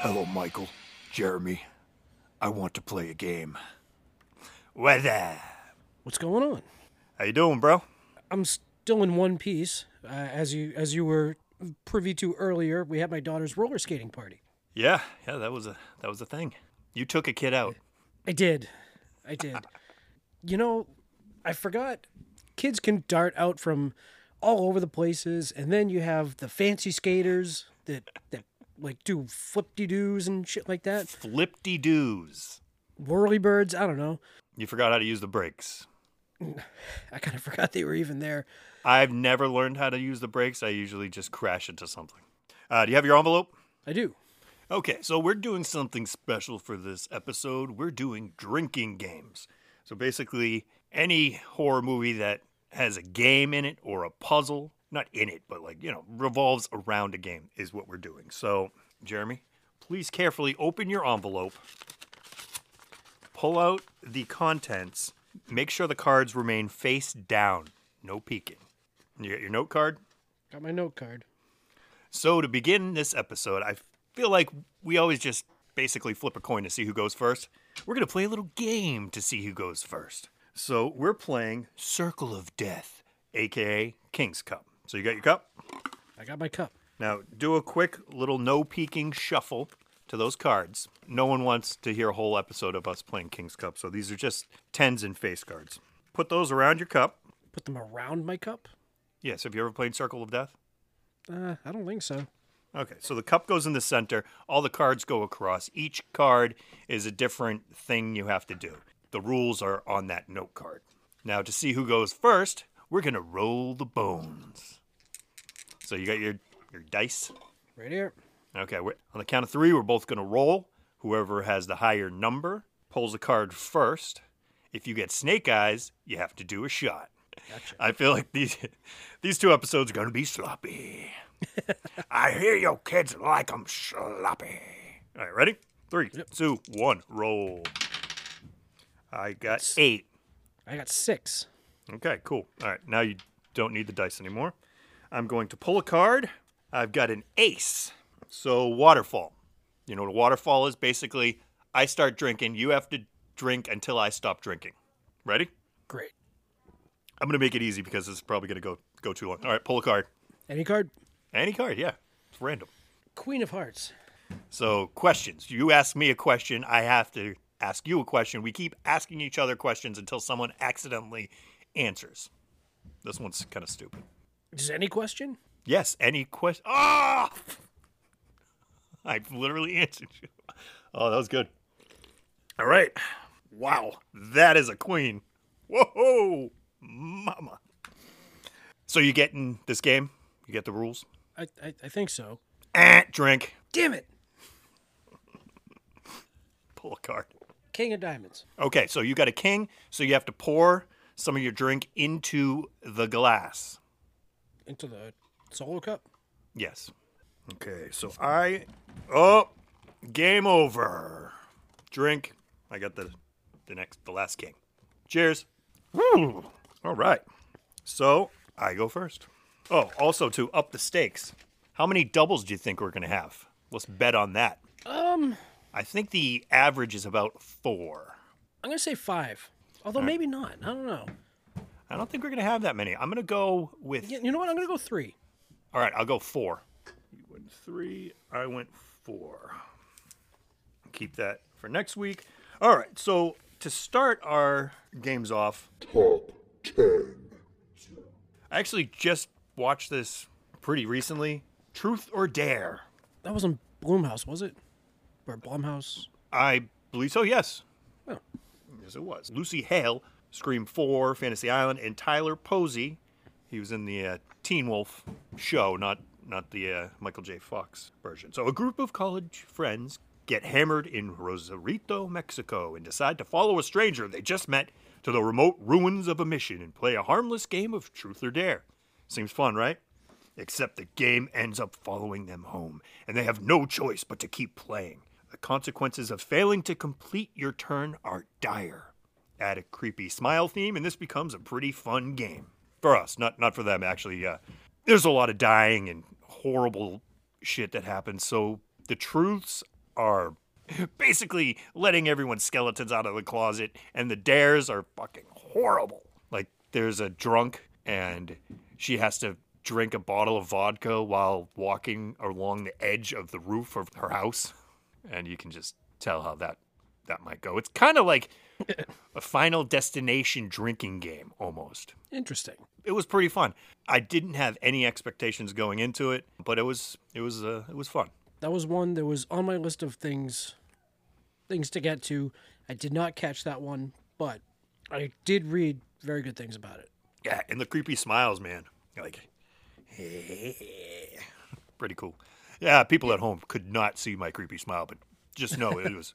Hello, Michael. Jeremy. I want to play a game. Weather. What's going on? How you doing, bro? I'm still in one piece. Uh, as you as you were privy to earlier, we had my daughter's roller skating party. Yeah, yeah, that was a that was a thing. You took a kid out. I did. I did. you know, I forgot kids can dart out from all over the places and then you have the fancy skaters that that like do flip-de doos and shit like that. Flip-de doos. Whirly birds, I don't know. You forgot how to use the brakes. I kind of forgot they were even there. I've never learned how to use the brakes. I usually just crash into something. Uh, do you have your envelope? I do. Okay, so we're doing something special for this episode. We're doing drinking games. So basically, any horror movie that has a game in it or a puzzle, not in it, but like, you know, revolves around a game is what we're doing. So, Jeremy, please carefully open your envelope, pull out the contents, make sure the cards remain face down, no peeking. You got your note card? Got my note card. So to begin this episode, I feel like we always just basically flip a coin to see who goes first. We're gonna play a little game to see who goes first. So we're playing Circle of Death, aka King's Cup. So you got your cup? I got my cup. Now do a quick little no peeking shuffle to those cards. No one wants to hear a whole episode of us playing King's Cup, so these are just tens and face cards. Put those around your cup. Put them around my cup? Yes, have you ever played Circle of Death? Uh, I don't think so. Okay, so the cup goes in the center. All the cards go across. Each card is a different thing you have to do. The rules are on that note card. Now, to see who goes first, we're going to roll the bones. So you got your, your dice? Right here. Okay, we're, on the count of three, we're both going to roll. Whoever has the higher number pulls a card first. If you get snake eyes, you have to do a shot. Gotcha. I feel like these these two episodes are going to be sloppy. I hear your kids like 'em sloppy. All right, ready? Three, two, one, roll. I got eight. I got six. Okay, cool. All right, now you don't need the dice anymore. I'm going to pull a card. I've got an ace. So, waterfall. You know what a waterfall is? Basically, I start drinking. You have to drink until I stop drinking. Ready? Great. I'm gonna make it easy because this is probably gonna go go too long. All right, pull a card. Any card? Any card, yeah. It's random. Queen of Hearts. So questions. You ask me a question, I have to ask you a question. We keep asking each other questions until someone accidentally answers. This one's kind of stupid. Just any question? Yes, any question. Ah! I literally answered you. Oh, that was good. All right. Wow, that is a queen. Whoa, mama. So you getting this game? You get the rules? I, I, I think so. Eh, drink. Damn it! Pull a card. King of Diamonds. Okay, so you got a king, so you have to pour some of your drink into the glass. Into the solo cup. Yes. Okay, so I. Oh, game over. Drink. I got the the next the last king. Cheers. Woo. All right. So I go first. Oh, also to up the stakes. How many doubles do you think we're gonna have? Let's bet on that. Um, I think the average is about four. I'm gonna say five. Although maybe not. I don't know. I don't think we're gonna have that many. I'm gonna go with. You you know what? I'm gonna go three. All right, I'll go four. You went three. I went four. Keep that for next week. All right, so to start our games off, Top 10. I actually just watched this pretty recently. Truth or Dare. That wasn't Bloomhouse, was it? Or Blumhouse? I believe so. Yes. Oh. Yes, it was. Lucy Hale, Scream 4, Fantasy Island, and Tyler Posey. He was in the uh, Teen Wolf show, not not the uh, Michael J. Fox version. So, a group of college friends get hammered in Rosarito, Mexico, and decide to follow a stranger they just met to the remote ruins of a mission and play a harmless game of truth or dare. Seems fun, right? Except the game ends up following them home, and they have no choice but to keep playing. The consequences of failing to complete your turn are dire. Add a creepy smile theme, and this becomes a pretty fun game. For us, not not for them, actually. Uh, there's a lot of dying and horrible shit that happens, so the truths are basically letting everyone's skeletons out of the closet, and the dares are fucking horrible. Like, there's a drunk, and she has to drink a bottle of vodka while walking along the edge of the roof of her house, and you can just tell how that that might go. It's kind of like a final destination drinking game almost. Interesting. It was pretty fun. I didn't have any expectations going into it, but it was it was uh, it was fun. That was one that was on my list of things things to get to. I did not catch that one, but I did read very good things about it. Yeah, and the creepy smiles, man. Like, pretty cool. Yeah, people at home could not see my creepy smile, but just know it was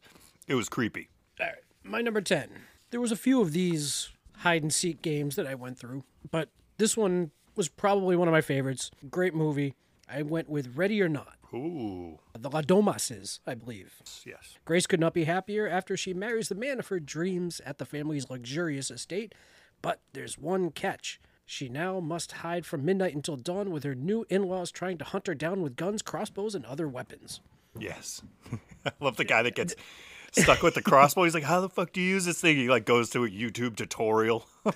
it was creepy. All right, my number 10. There was a few of these hide and seek games that I went through, but this one was probably one of my favorites. Great movie. I went with Ready or Not. Ooh, The La Domases, I believe. yes. Grace could not be happier after she marries the man of her dreams at the family's luxurious estate, but there's one catch. She now must hide from midnight until dawn with her new in laws trying to hunt her down with guns, crossbows, and other weapons. Yes. I love the guy that gets stuck with the crossbow. He's like, "How the fuck do you use this thing?" He like goes to a YouTube tutorial.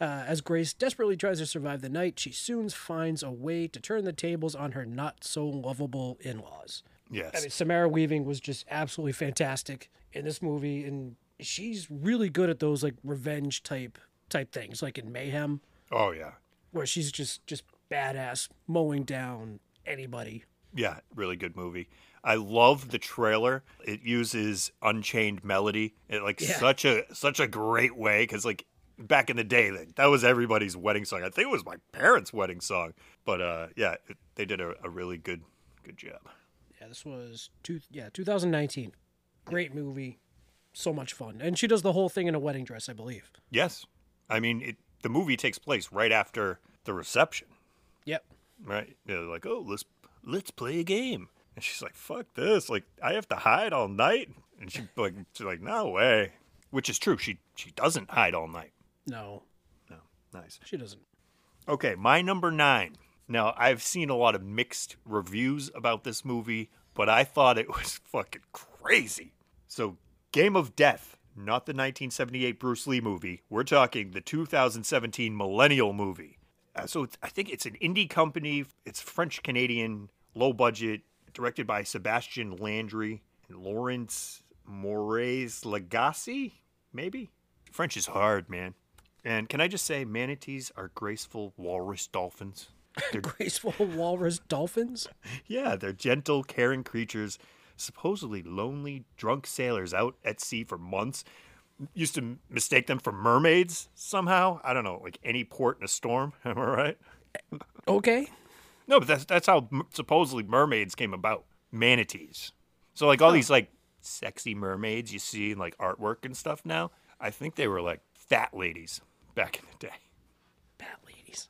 Uh, as Grace desperately tries to survive the night, she soon finds a way to turn the tables on her not so lovable in laws. yes. I mean, Samara Weaving was just absolutely fantastic in this movie, and she's really good at those like revenge type type things, like in Mayhem, oh yeah. where she's just just badass mowing down anybody. Yeah, really good movie. I love the trailer. It uses Unchained Melody in like Yeah. such a such a great way because like back in the day, that, that was everybody's wedding song. I think it was my parents' wedding song. But uh, yeah, it, they did a, a really good good job. Yeah, this was two yeah 2019. Great movie, so much fun, and she does the whole thing in a wedding dress, I believe. Yes, I mean it, the movie takes place right after the reception. Yep. right? They're like, oh, let's let's play a game. And she's like, fuck this. Like, I have to hide all night. And she like she's like, no way. Which is true. She she doesn't hide all night. No, No, nice. she doesn't. Okay, my number nine. Now I've seen a lot of mixed reviews about this movie, but I thought it was fucking crazy. So, Game of Death, not the 1978 Bruce Lee movie. We're talking the 2017 Millennial movie. Uh, so it's, I think it's an indie company. It's French Canadian, low budget, directed by Sebastien Landry and Lawrence Moraes Lagasse, maybe. French is hard, man. And can I just say, manatees are graceful walrus dolphins. They're Graceful walrus dolphins. yeah, they're gentle, caring creatures, supposedly lonely, drunk sailors out at sea for months. Used to mistake them for mermaids somehow. I don't know, like any port in a storm. Am I right? Okay. No, but that's that's how m- supposedly mermaids came about. Manatees. So like all these like sexy mermaids you see in like artwork and stuff now. I think they were like fat ladies back in the day. Fat ladies.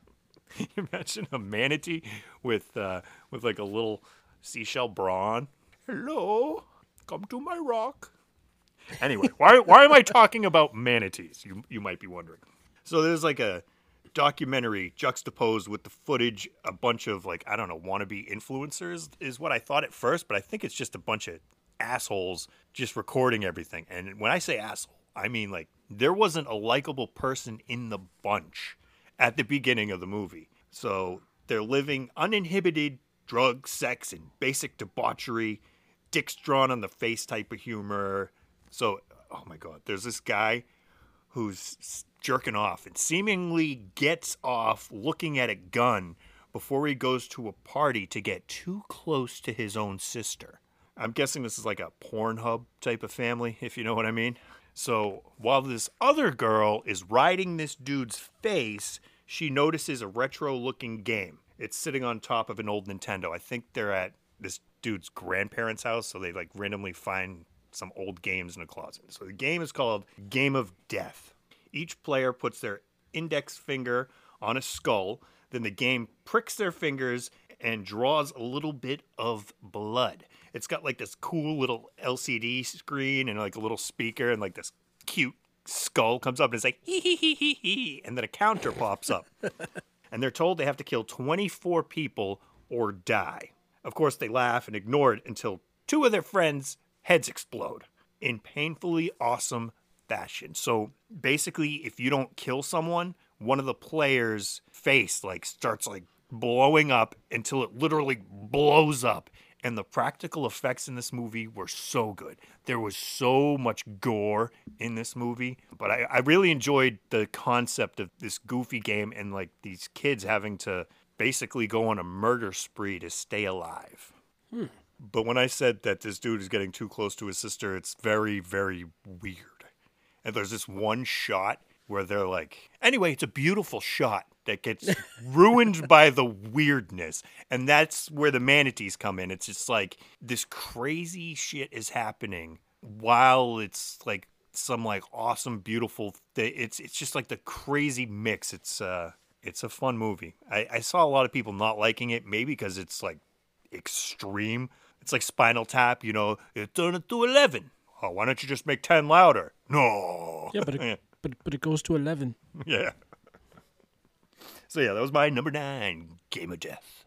imagine a manatee with uh, with like a little seashell brawn. Hello, come to my rock. Anyway, why why am I talking about manatees? You you might be wondering. So there's like a documentary juxtaposed with the footage, a bunch of like I don't know wannabe influencers is what I thought at first, but I think it's just a bunch of assholes just recording everything. And when I say asshole, I mean like there wasn't a likable person in the bunch at the beginning of the movie. So they're living uninhibited drug, sex, and basic debauchery, dicks drawn on the face type of humor. So, oh my God, there's this guy who's jerking off and seemingly gets off looking at a gun before he goes to a party to get too close to his own sister. I'm guessing this is like a Pornhub type of family, if you know what I mean. So while this other girl is riding this dude's face, she notices a retro looking game. It's sitting on top of an old Nintendo. I think they're at this dude's grandparents' house, so they like randomly find some old games in a closet. So the game is called Game of Death. Each player puts their index finger on a skull, then the game pricks their fingers and draws a little bit of blood. It's got like this cool little LCD screen and like a little speaker and like this cute skull comes up and it's like hee hee hee hee hee and then a counter pops up. and they're told they have to kill 24 people or die. Of course, they laugh and ignore it until two of their friends' heads explode in painfully awesome fashion. So basically, if you don't kill someone, one of the players' face like starts like blowing up until it literally blows up. And the practical effects in this movie were so good. There was so much gore in this movie, but I, I really enjoyed the concept of this goofy game and like these kids having to basically go on a murder spree to stay alive. Hmm. But when I said that this dude is getting too close to his sister, it's very, very weird. And there's this one shot where they're like, anyway, it's a beautiful shot that gets ruined by the weirdness. And that's where the manatees come in. It's just like this crazy shit is happening while it's like some like awesome, beautiful thing. It's it's just like the crazy mix. It's uh it's a fun movie. I, I saw a lot of people not liking it, maybe because it's like extreme. It's like Spinal Tap, you know, it turned it to 11. Oh, why don't you just make 10 louder? No. Yeah, but it, but but it goes to eleven. yeah. So, yeah, that was my number nine Game of Death.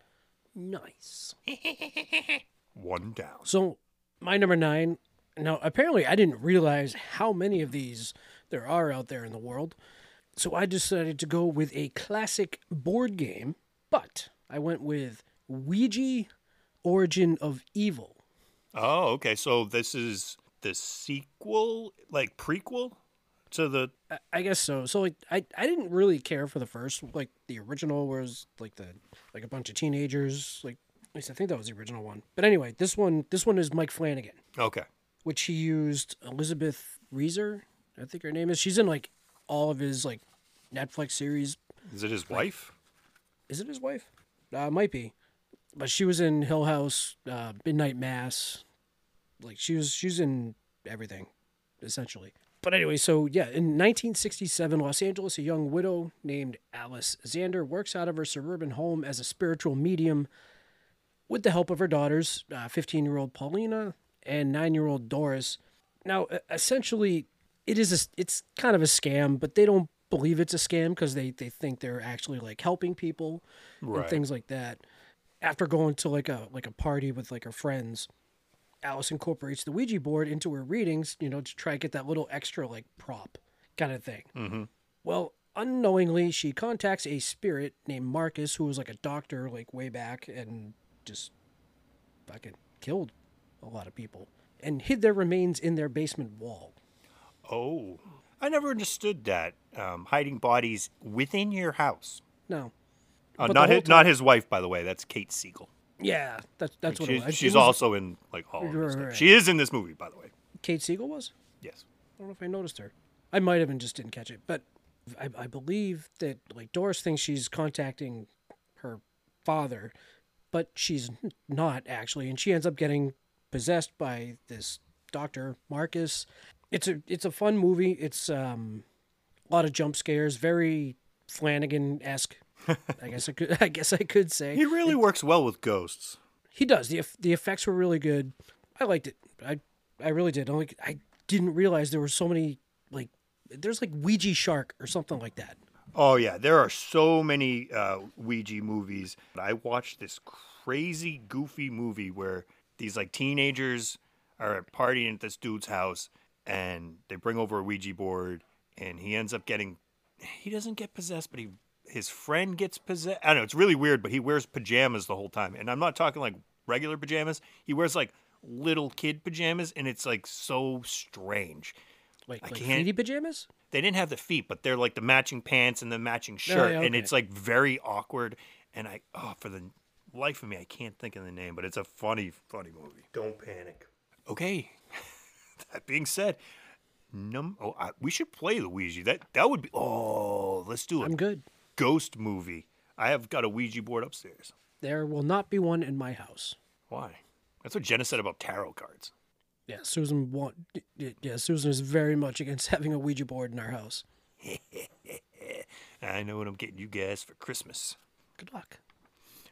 Nice. One down. So my number nine. Now apparently I didn't realize how many of these there are out there in the world. So I decided to go with a classic board game, but I went with Ouija Origin of Evil. Oh, okay. So, this is the sequel, like prequel to the. I- I guess so. So like I, I didn't really care for the first like the original was like the like a bunch of teenagers like at least I think that was the original one. But anyway, this one this one is Mike Flanagan, Okay. which he used Elizabeth Reaser, I think her name is. She's in like all of his like Netflix series. Is it his wife? Is it his wife? Uh, might be, but she was in Hill House, uh, Midnight Mass. Like she was, she's in everything, essentially. But anyway, so yeah, in 1967, Los Angeles, a young widow named Alice Zander works out of her suburban home as a spiritual medium with the help of her daughters, 15 year old Paulina and 9 year old Doris. Now, essentially, it is a, it's kind of a scam, but they don't believe it's a scam because they, they think they're actually like helping people Right. and things like that. After going to like a like a party with like her friends, Alice incorporates the Ouija board into her readings, you know, to try to get that little extra like prop kind of thing. Mm-hmm. Well, unknowingly, she contacts a spirit named Marcus, who was like a doctor like way back and just fucking killed a lot of people and hid their remains in their basement wall. Oh. I never understood that. Um, hiding bodies within your house. No, Uh, not his, not his wife, by the way. That's Kate Siegel. yeah, that's that's what she's, it was. She's was- also in like all Right, right. She is in this movie, by the way. Kate Siegel was. Yes. I don't know if I noticed her. I might have and just didn't catch it, but I, I believe that like Doris thinks she's contacting her father, but she's not actually, and she ends up getting possessed by this doctor Marcus. It's a it's a fun movie. It's um a lot of jump scares, very Flanagan esque. I guess I could I guess I could say He really works well with ghosts. he does. the The effects were really good. I liked it. I I really did. I like I didn't realize there were so many like there's like Ouija Shark or something like that. Oh yeah, there are so many uh, Ouija movies. I watched this crazy, goofy movie where these like teenagers are partying at this dude's house, and they bring over a Ouija board, and he ends up getting. He doesn't get possessed, but he his friend gets possessed. I don't know. It's really weird, but he wears pajamas the whole time, and I'm not talking like regular pajamas. He wears like little kid pajamas, and it's like so strange. Like I like can't- feety pajamas. they didn't have the feet, but they're like the matching pants and the matching oh, shirt, yeah, and it's like very awkward. And I, oh, for the life of me, I can't think of the name, but it's a funny, funny movie. Don't panic. Okay. that being said, num, oh, I, we should play the Ouija. That that would be. Oh, let's do it. I'm good. Ghost movie. I have got a Ouija board upstairs. There will not be one in my house. Why? That's what Jenna said about tarot cards. Yeah, Susan want. Yeah, Susan is very much against having a Ouija board in our house. I know what I'm getting you guys for Christmas. Good luck.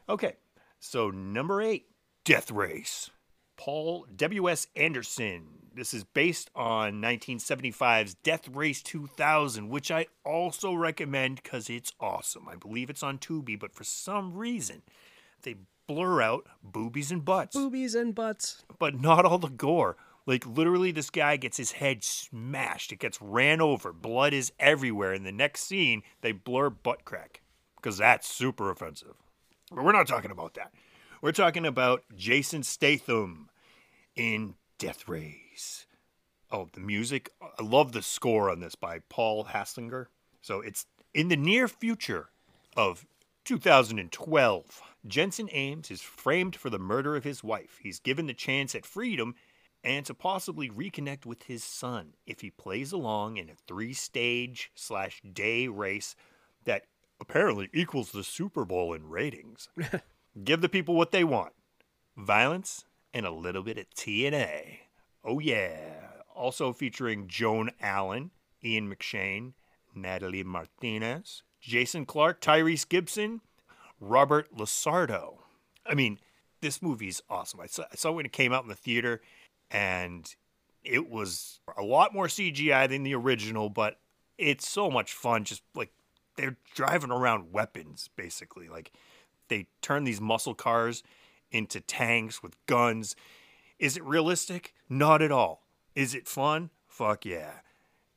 Okay, so number eight, Death Race. Paul W.S. Anderson. This is based on 1975's Death Race 2000, which I also recommend because it's awesome. I believe it's on Tubi, but for some reason, they blur out boobies and butts. Boobies and butts. But not all the gore. Like, literally, this guy gets his head smashed. It gets ran over. Blood is everywhere. In the next scene, they blur butt crack because that's super offensive. But we're not talking about that. We're talking about Jason Statham in Death Race. Oh, the music. I love the score on this by Paul Haslinger. So it's in the near future of 2012. Jensen Ames is framed for the murder of his wife. He's given the chance at freedom and to possibly reconnect with his son if he plays along in a three stage slash day race that apparently equals the Super Bowl in ratings. Give the people what they want violence and a little bit of TNA. Oh, yeah. Also featuring Joan Allen, Ian McShane, Natalie Martinez, Jason Clarke, Tyrese Gibson, Robert Lasardo. I mean, this movie's awesome. I saw, I saw when it came out in the theater, and it was a lot more CGI than the original, but it's so much fun. Just like they're driving around weapons, basically. Like they turn these muscle cars into tanks with guns. Is it realistic? Not at all. Is it fun? Fuck yeah.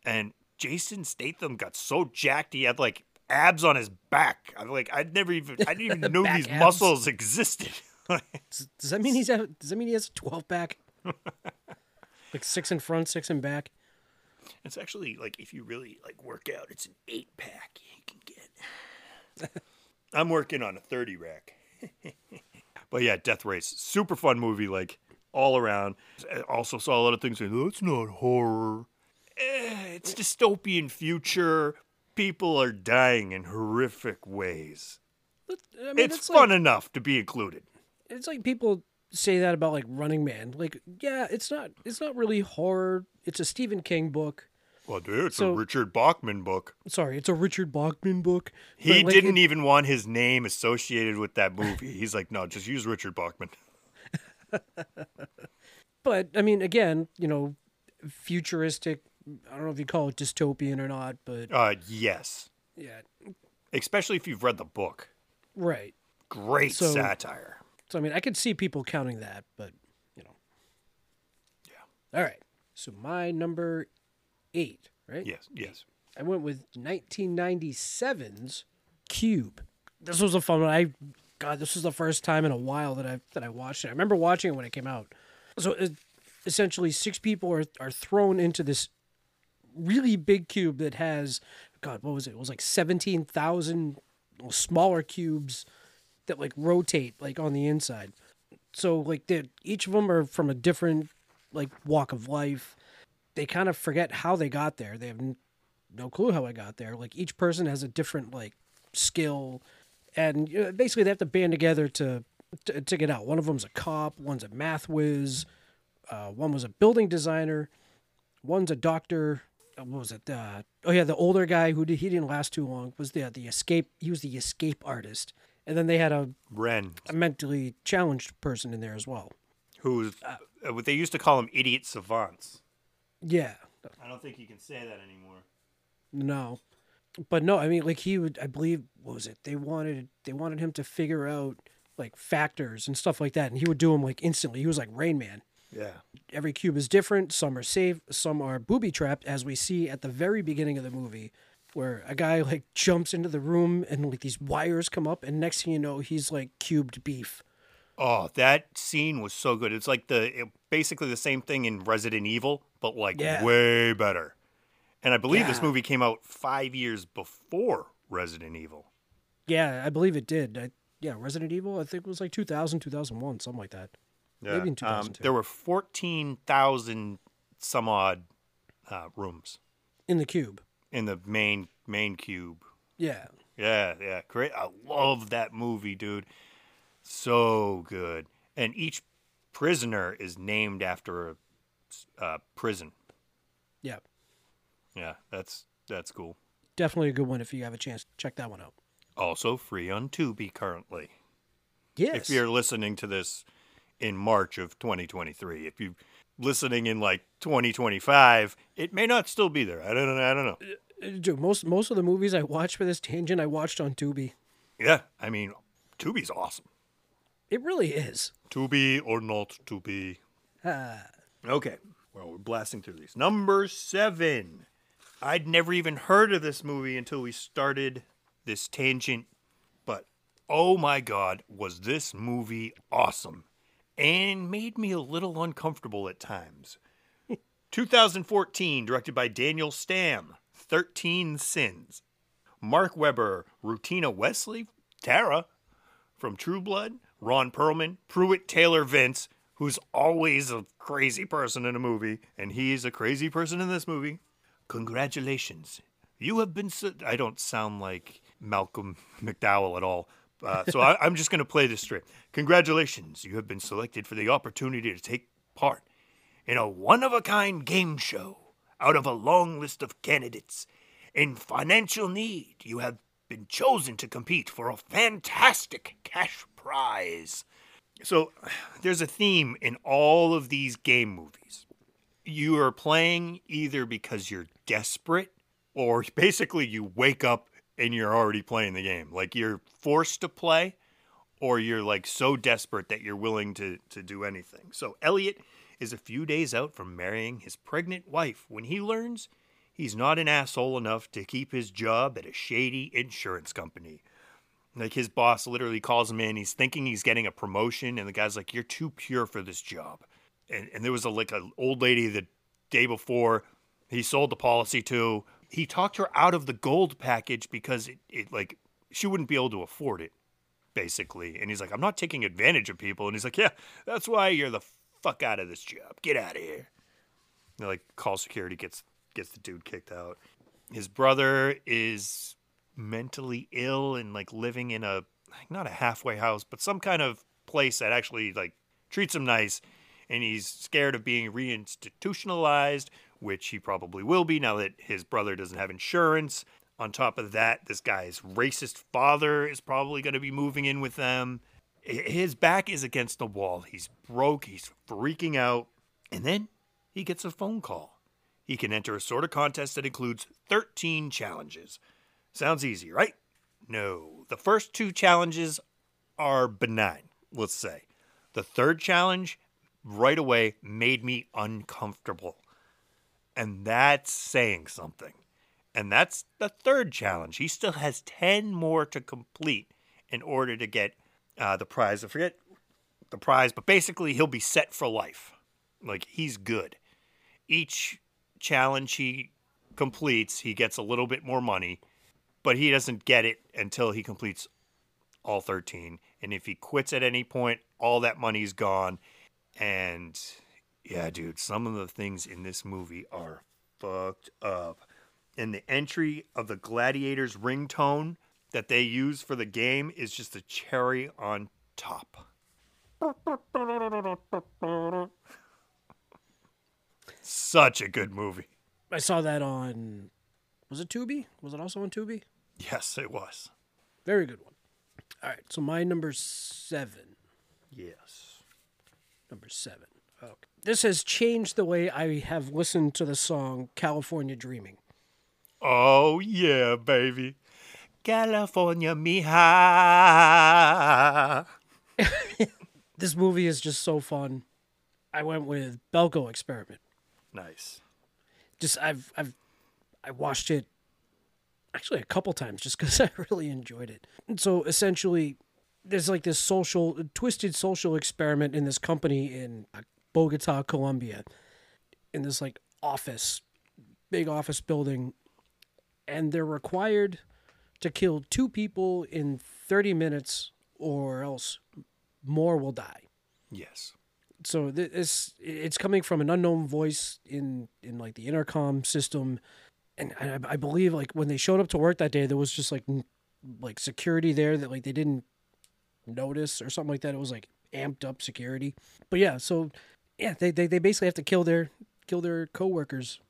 And Jason Statham got so jacked he had like abs on his back. I'm like, I'd never even I didn't even know these abs. muscles existed. Does, does that mean he's a, does that mean he has a twelve pack? like six in front, six in back. it's actually like if you really like work out, it's an eight pack you can get. I'm working on a 30 rack. but yeah, Death Race, super fun movie, like all around. I also saw a lot of things saying, that's not horror. Eh, it's dystopian future. People are dying in horrific ways. I mean, it's, fun Like, enough to be included. it's like people say that about like Running Man. Like, yeah, it's not. It's not really horror. It's a Stephen King book. Well, dude, it's So- a Richard Bachman book. Sorry, it's a Richard Bachman book. He like, didn't it- even want his name associated with that movie. He's like, no, just use Richard Bachman. But I mean, again, you know, futuristic. I don't know if you call it dystopian or not, but Uh, yes. yeah, Especially if you've read the book. right. Great So- satire. So I mean, I could see people counting that, but you know. Yeah. All right. So my number eight, right? Yes, yes. I went with 1997's Cube. This was a fun one. I God, this was the first time in a while that I that I watched it. I remember watching it when it came out. So it, essentially, six people are are thrown into this really big cube that has God, what was it? It was like seventeen thousand smaller cubes that like rotate like on the inside. So like they each of them are from a different like walk of life. They kind of forget how they got there. They have n- no clue how I got there. Like each person has a different like skill, and uh, basically they have to band together to to, to get out. One of them's a cop. One's a math whiz. Uh, one was a building designer. One's a doctor. Uh, What was it? Uh, oh yeah, the older guy who did, he didn't last too long was the the escape. He was the escape artist. And then they had a, Ren, a mentally challenged person in there as well. who's uh, what they used to call him idiot savants. Yeah, I don't think you can say that anymore. No, but no, I mean, like he would. I believe what was it? They wanted they wanted him to figure out like factors and stuff like that, and he would do them like instantly. He was like Rain Man. Yeah. Every cube is different. Some are safe. Some are booby trapped, as we see at the very beginning of the movie, where a guy like jumps into the room and like these wires come up, and next thing you know, he's like cubed beef. Oh, that scene was so good. It's like the it, basically the same thing in Resident Evil, but like Yeah. way better. And I believe this movie came out five years before Resident Evil. Yeah, I believe it did. I, yeah, Resident Evil. I think it was like 2000, 2001, something like that. Maybe in Um, there were fourteen thousand some odd uh, rooms In the cube. in the main main cube. Yeah. Yeah, yeah, great. I love that movie, dude. So good. And each prisoner is named after a uh, prison. Yeah, Yeah, that's that's cool. definitely a good one if you have a chance. Check that one out. Also free on Tubi currently. Yes. If you're listening to this in March of 2023, if you're listening in like 2025, it may not still be there. I don't know. I don't know. Uh, Dude, most most of the movies I watched for this tangent, I watched on Tubi. Yeah, I mean, Tubi's awesome. It really is. To be or not Tubi. Ah. Okay. Well, we're blasting through these. Number seven. I'd never even heard of this movie until we started this tangent, but oh my god, was this movie awesome and made me a little uncomfortable at times. 2014, directed by Daniel Stamm, 13 Sins. Mark Webber, Rutina Wesley, Tara from True Blood, Ron Perlman, Pruitt Taylor Vince, who's always a crazy person in a movie, and he's a crazy person in this movie. Congratulations. You have been. Se- I don't sound like Malcolm McDowell at all. Uh, so I, I'm just going to play this straight. Congratulations. You have been selected for the opportunity to take part in a one of a kind game show out of a long list of candidates. In financial need, you have been chosen to compete for a fantastic cash prize. So there's a theme in all of these game movies. You are playing either because you're desperate or basically you wake up and you're already playing the game. Like you're forced to play or you're like so desperate that you're willing to to do anything. So Elliot is a few days out from marrying his pregnant wife when he learns he's not an asshole enough to keep his job at a shady insurance company. Like his boss literally calls him in. He's thinking he's getting a promotion, and the guy's like, "You're too pure for this job." And and there was a like an old lady the day before he sold the policy to. He talked her out of the gold package because it, it like she wouldn't be able to afford it, basically. And he's like, "I'm not taking advantage of people." And he's like, "Yeah, that's why you're the fuck out of this job. Get out of here." And like call security gets gets the dude kicked out. His brother is mentally ill and like living in a not a halfway house, but some kind of place that actually like treats him nice. And he's scared of being reinstitutionalized, which he probably will be now that his brother doesn't have insurance. On top of that, this guy's racist father is probably going to be moving in with them. His back is against the wall. He's broke. He's freaking out. And then he gets a phone call. He can enter a sort of contest that includes 13 challenges. Sounds easy, right? No. The first two challenges are benign, let's say. The third challenge, right away, made me uncomfortable. And that's saying something. And that's the third challenge. He still has 10 more to complete in order to get uh, the prize. I forget the prize, but basically, he'll be set for life. Like, he's good. Each challenge he completes, he gets a little bit more money, but he doesn't get it until he completes all 13. And if he quits at any point, all that money's gone. And yeah, dude, some of the things in this movie are fucked up. And the entry of the Gladiators ringtone that they use for the game is just a cherry on top. Such a good movie. I saw that on. Was it Tubi? Was it also on Tubi? Yes, it was. Very good one. All right, so my number seven. Yes. Number seven. Okay. This has changed the way I have listened to the song California Dreaming. Oh, yeah, baby. California, mija. This movie is just so fun. I went with Belko Experiment. Nice. Just I've I've I watched it actually a couple times just because I really enjoyed it. And so essentially, there's like this social twisted social experiment in this company in Bogota, Colombia, in this like office, big office building, and they're required to kill two people in 30 minutes or else more will die Yes. so th- this it's coming from an unknown voice in in like the intercom system and I, I believe like when they showed up to work that day there was just like like security there that like they didn't notice or something like that it was like amped up security. But yeah, so yeah, they, they, they basically have to kill their kill their coworkers.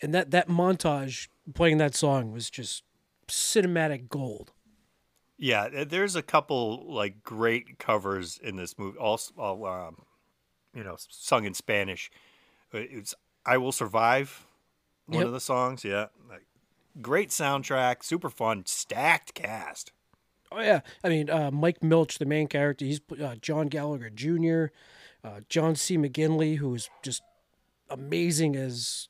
And that, that montage playing that song was just cinematic gold. Yeah, there's a couple like great covers in this movie. Also, all, um, you know, sung in Spanish. Uh, It's "I Will Survive," one Yep. of the songs. Yeah, like, great soundtrack, super fun, stacked cast. Oh yeah, I mean uh, Mike Milch, the main character, he's uh, John Gallagher Jr., uh, John C. McGinley, who is just amazing as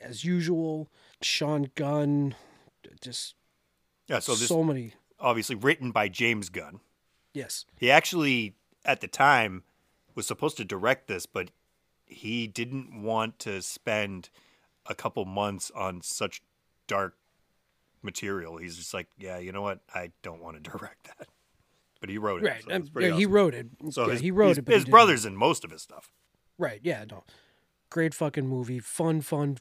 as usual. Sean Gunn, just Yeah, so this so many. obviously written by James Gunn. Yes, He actually, at the time, was supposed to direct this, but he didn't want to spend a couple months on such dark material. He's just like, yeah, you know what? I don't want to direct that. But he wrote it. right. so Um, yeah, He wrote it. So yeah, his, he wrote his, it. His brother's in most of his stuff. Right. Yeah. No. Great fucking movie. Fun. Fun.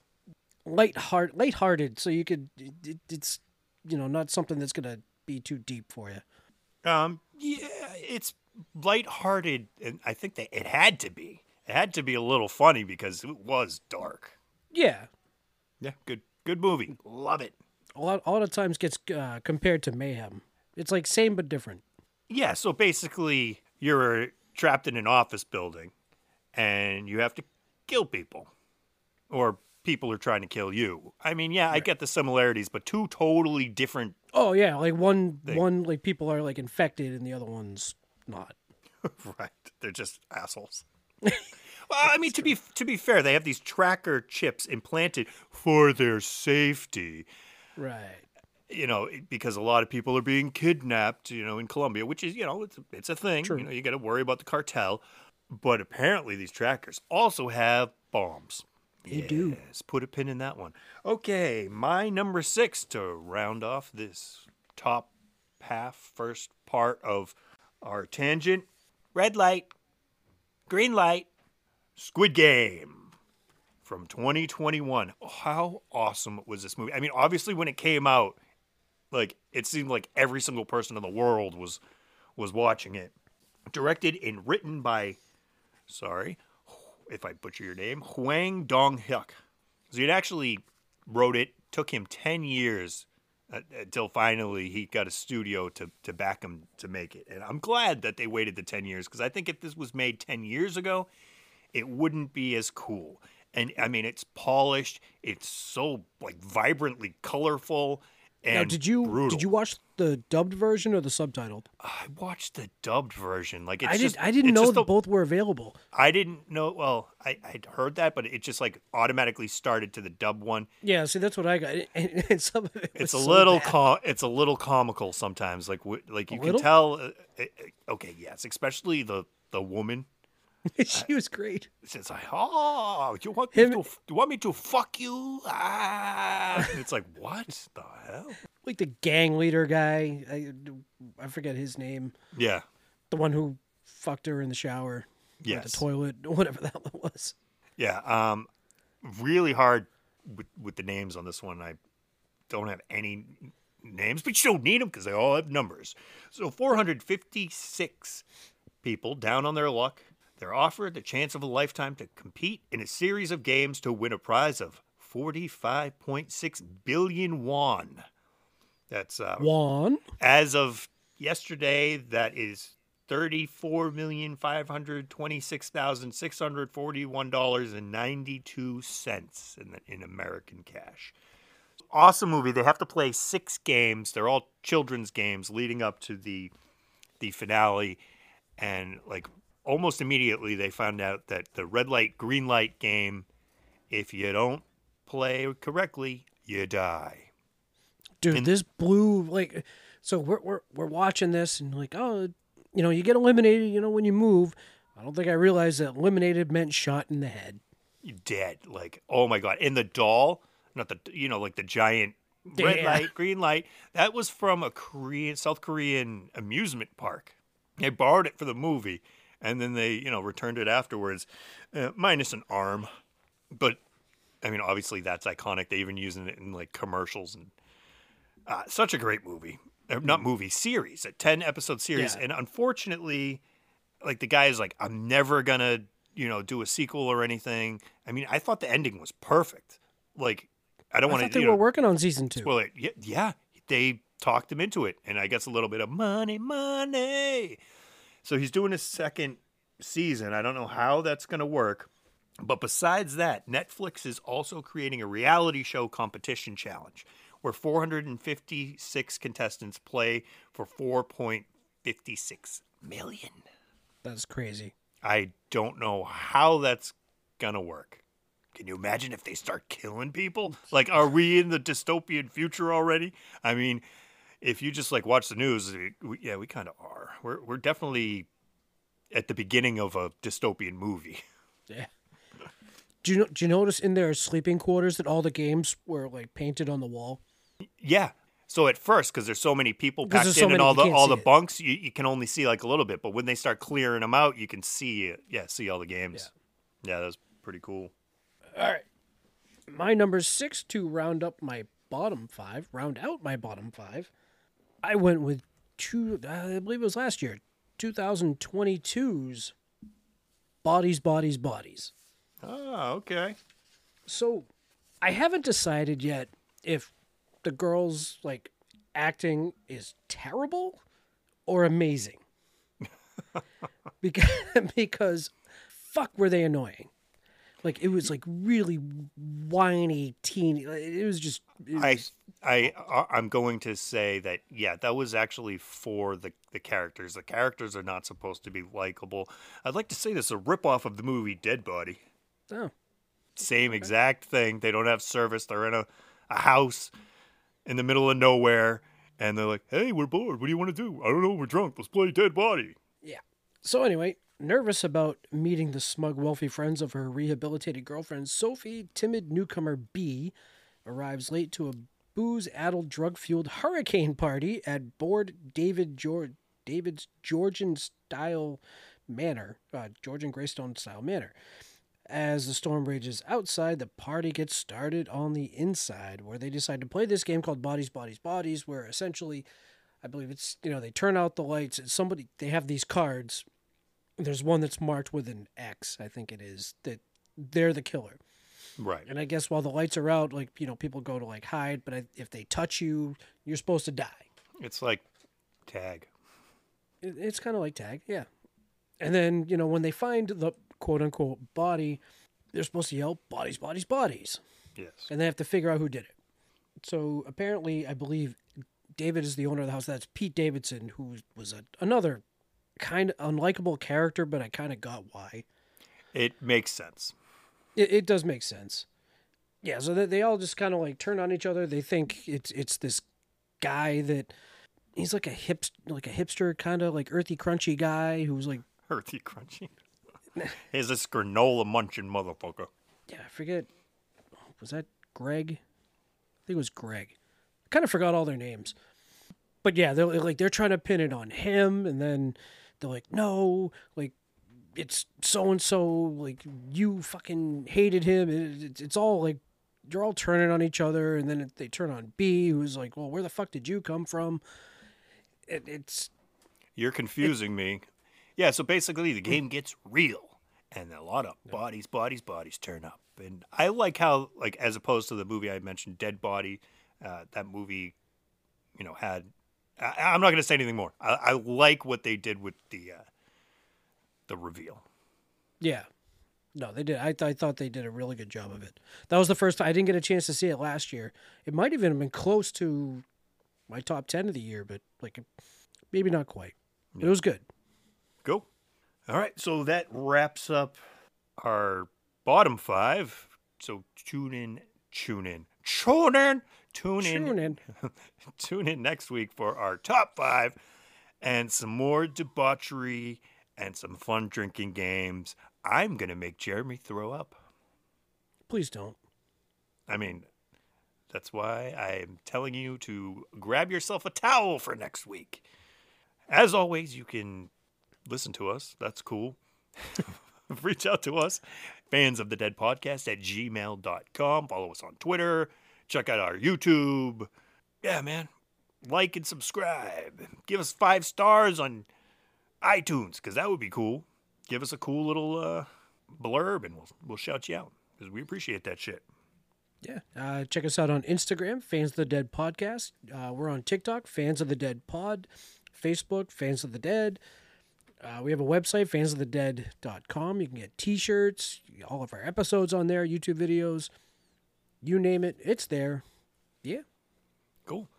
Light heart. Lighthearted. So you could. It, it's you know not something that's gonna be too deep for you. Um, yeah, it's lighthearted, and I think that it had to be. It had to be a little funny because it was dark. Yeah. Yeah, good, good movie. Love it. A lot. A lot of times gets uh, compared to Mayhem. It's like same but different. Yeah, so basically, you're trapped in an office building, and you have to kill people, or people are trying to kill you. I mean, yeah, I get the similarities, but two totally different. Oh yeah, like one Thing. one like people are like infected and the other one's not. right, they're just assholes. well, I mean, to be to be fair, they have these tracker chips implanted for their safety. Right. you know, because a lot of people are being kidnapped, you know, in Colombia, which is, you know, it's, it's a thing. True. You know, you got to worry about the cartel. But apparently, these trackers also have bombs. They do. Yes, put a pin in that one. Okay, my number six to round off this top half, first part of our tangent red light, green light, Squid Game from 2021. How awesome was this movie? I mean, obviously, when it came out, like it seemed like every single person in the world was was watching it. Directed and written by, sorry, if I butcher your name, Hwang Dong Hyuk. So he actually wrote it. Took him ten years uh, until finally he got a studio to to back him to make it. And I'm glad that they waited the ten years because I think if this was made ten years ago, it wouldn't be as cool. And I mean, it's polished. It's so like vibrantly colorful. And Now, did you brutal. did you watch the dubbed version or the subtitled? I watched the dubbed version. Like it's I didn't. I didn't know that both were available. I didn't know. Well, I I'd heard that, but it just like automatically started to the dub one. Yeah. See, that's what I got. And, and some of it It's a so little com- It's a little comical sometimes. Like w- like you can little? tell. Uh, uh, uh, okay, yes, especially the the woman. she was great. It's like, oh, you want Him- me to? You want me to fuck you? Ah! It's like, what the hell? Like the gang leader guy. I, I forget his name. Yeah. The one who fucked her in the shower. Yes. The toilet. Whatever that it was. Yeah, um, really hard with with the names on this one. I don't have any names, but you don't need them because they all have numbers. So 456 people down on their luck. They're offered the chance of a lifetime to compete in a series of games to win a prize of 45.6 billion won. That's uh, Juan. as of yesterday, that is thirty-four million five hundred twenty-six thousand six hundred forty-one dollars and ninety-two cents in in American cash. Awesome movie. They have to play six games. They're all children's games leading up to the the finale, and like almost immediately they found out that the red light green light game, if you don't play correctly, you die. Dude, And- this blew like so we're we're we're watching this and like, oh you know, you get eliminated, you know, when you move. I don't think I realized that eliminated meant shot in the head. you dead. Like, oh my god! And the doll, not the you know like the giant red Yeah. light, green light. That was from a Korean, South Korean amusement park. They borrowed it for the movie, and then they you know returned it afterwards, uh, minus an arm. But I mean, obviously that's iconic. They even using it in like commercials and uh, such a great movie. Uh, not movie series, a ten episode series, Yeah. and unfortunately, like the guy is like, I'm never gonna, you know, do a sequel or anything. I mean, I thought the ending was perfect. Like, I don't want to. they were working on season two. Well, yeah, yeah, they talked him into it, and I guess a little bit of money, money. So he's doing his second season. I don't know how that's going to work, but besides that, Netflix is also creating a reality show competition challenge where 456 contestants play for 4.56 million. That's crazy. I don't know how that's gonna work. Can you imagine if they start killing people? Like, are we in the dystopian future already? I mean, if you just like watch the news, we, yeah, we kind of are. We're we're definitely at the beginning of a dystopian movie. Yeah. Do you do you notice in their sleeping quarters that all the games were like painted on the wall? Yeah. So at first, because there's so many people packed in so and many, all the all the bunks, you, you can only see like a little bit. But when they start clearing them out, you can see. Yeah, see all the games. Yeah, that's pretty cool. All right. My number six to round up my bottom five, round out my bottom five. I went with two, uh, I believe it was last year, 2022's Bodies, Bodies, Bodies. Oh, okay. So I haven't decided yet if the girls like acting is terrible or amazing. because because fuck were they annoying. Like it was like really whiny teeny. It was just it I was- I I- uh, I'm going to say that yeah, that was actually for the the characters. The characters are not supposed to be likable. I'd like to say this is a ripoff of the movie Dead Body. oh, Same exact thing. They don't have service. They're in a, a house in the middle of nowhere, and they're like, "Hey, we're bored. What do you want to do? I don't know. We're drunk. Let's play Dead Body." yeah. So anyway, nervous about meeting the smug, wealthy friends of her rehabilitated girlfriend, Sophie, timid newcomer B, arrives late to a booze-addled, drug-fueled hurricane party at Board David George David's Georgian style manor, uh, Georgian Greystone style manor. As the storm rages outside, the party gets started on the inside, where they decide to play this game called Bodies, Bodies, Bodies, where essentially, I believe it's you know they turn out the lights. and Somebody they have these cards. There's one that's marked with an X, I think it is that they're the killer. Right. And I guess while the lights are out, like you know, people go to like hide, but I, if they touch you, you're supposed to die. It's like tag. It, it's kind of like tag, yeah. And then you know when they find the quote unquote body, they're supposed to yell bodies, bodies, bodies, Yes. and they have to figure out who did it. So apparently, I believe David is the owner of the house. That's Pete Davidson, who was a, another kind of unlikable character, but I kind of got why. It makes sense. It, it does make sense. Yeah, so they, they all just kind of like turn on each other. They think it's it's this guy that he's like a hip like a hipster kind of like earthy crunchy guy who's like Earthy crunchy. Here's this granola munching motherfucker. yeah, I forget was that Greg? I think it was Greg. I kind of forgot all their names. But yeah, they're like they're trying to pin it on him and then they're like no, like it's so and so like you fucking hated him. It, it's it's all like you're all turning on each other and then they turn on B who's like, "Well, where the fuck did you come from?" It, it's You're confusing me. Yeah, so basically the game gets real and a lot of bodies, bodies, bodies turn up. And I like how like as opposed to the movie I mentioned, Dead Body, uh, that movie, you know, had I, I'm not gonna say anything more. I, I like what they did with the uh, the reveal. Yeah. No, they did. I, th- I thought they did a really good job of it. That was the first time I didn't get a chance to see it last year. It might even have been close to my top 10 of the year, but like maybe not quite. It was good. Go. All right, so that wraps up our bottom five. So tune in, tune in, tune in, tune in, Tune in. tune in next week for our top five and some more debauchery and some fun drinking games. I'm gonna make Jeremy throw up. Please don't. I mean, that's why I'm telling you to grab yourself a towel for next week. As always, you can listen to us. That's cool. Reach out to us, fans of the Dead Podcast at gmail.com. Follow us on Twitter. Check out our YouTube. Yeah, man. Like and subscribe. Give us five stars on iTunes, because that would be cool. Give us a cool little uh, blurb, and we'll we'll shout you out because we appreciate that shit. Yeah. Uh, check us out on Instagram, Fans of the Dead Podcast. Uh, we're on TikTok, Fans of the Dead Pod. Facebook, Fans of the Dead. Uh, we have a website, fansofthedead.com. You can get t shirts, all of our episodes on there, YouTube videos, you name it, it's there. Yeah. Cool.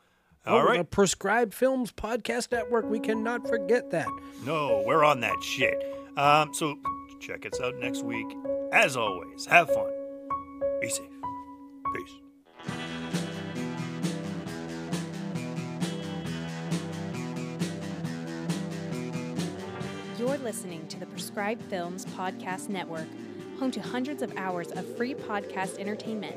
All right. The Prescribed Films Podcast Network. We cannot forget that. No, we're on that shit. Um, so check us out next week. As always, have fun. Be safe. Peace. You're listening to the Prescribed Films Podcast Network, home to hundreds of hours of free podcast entertainment.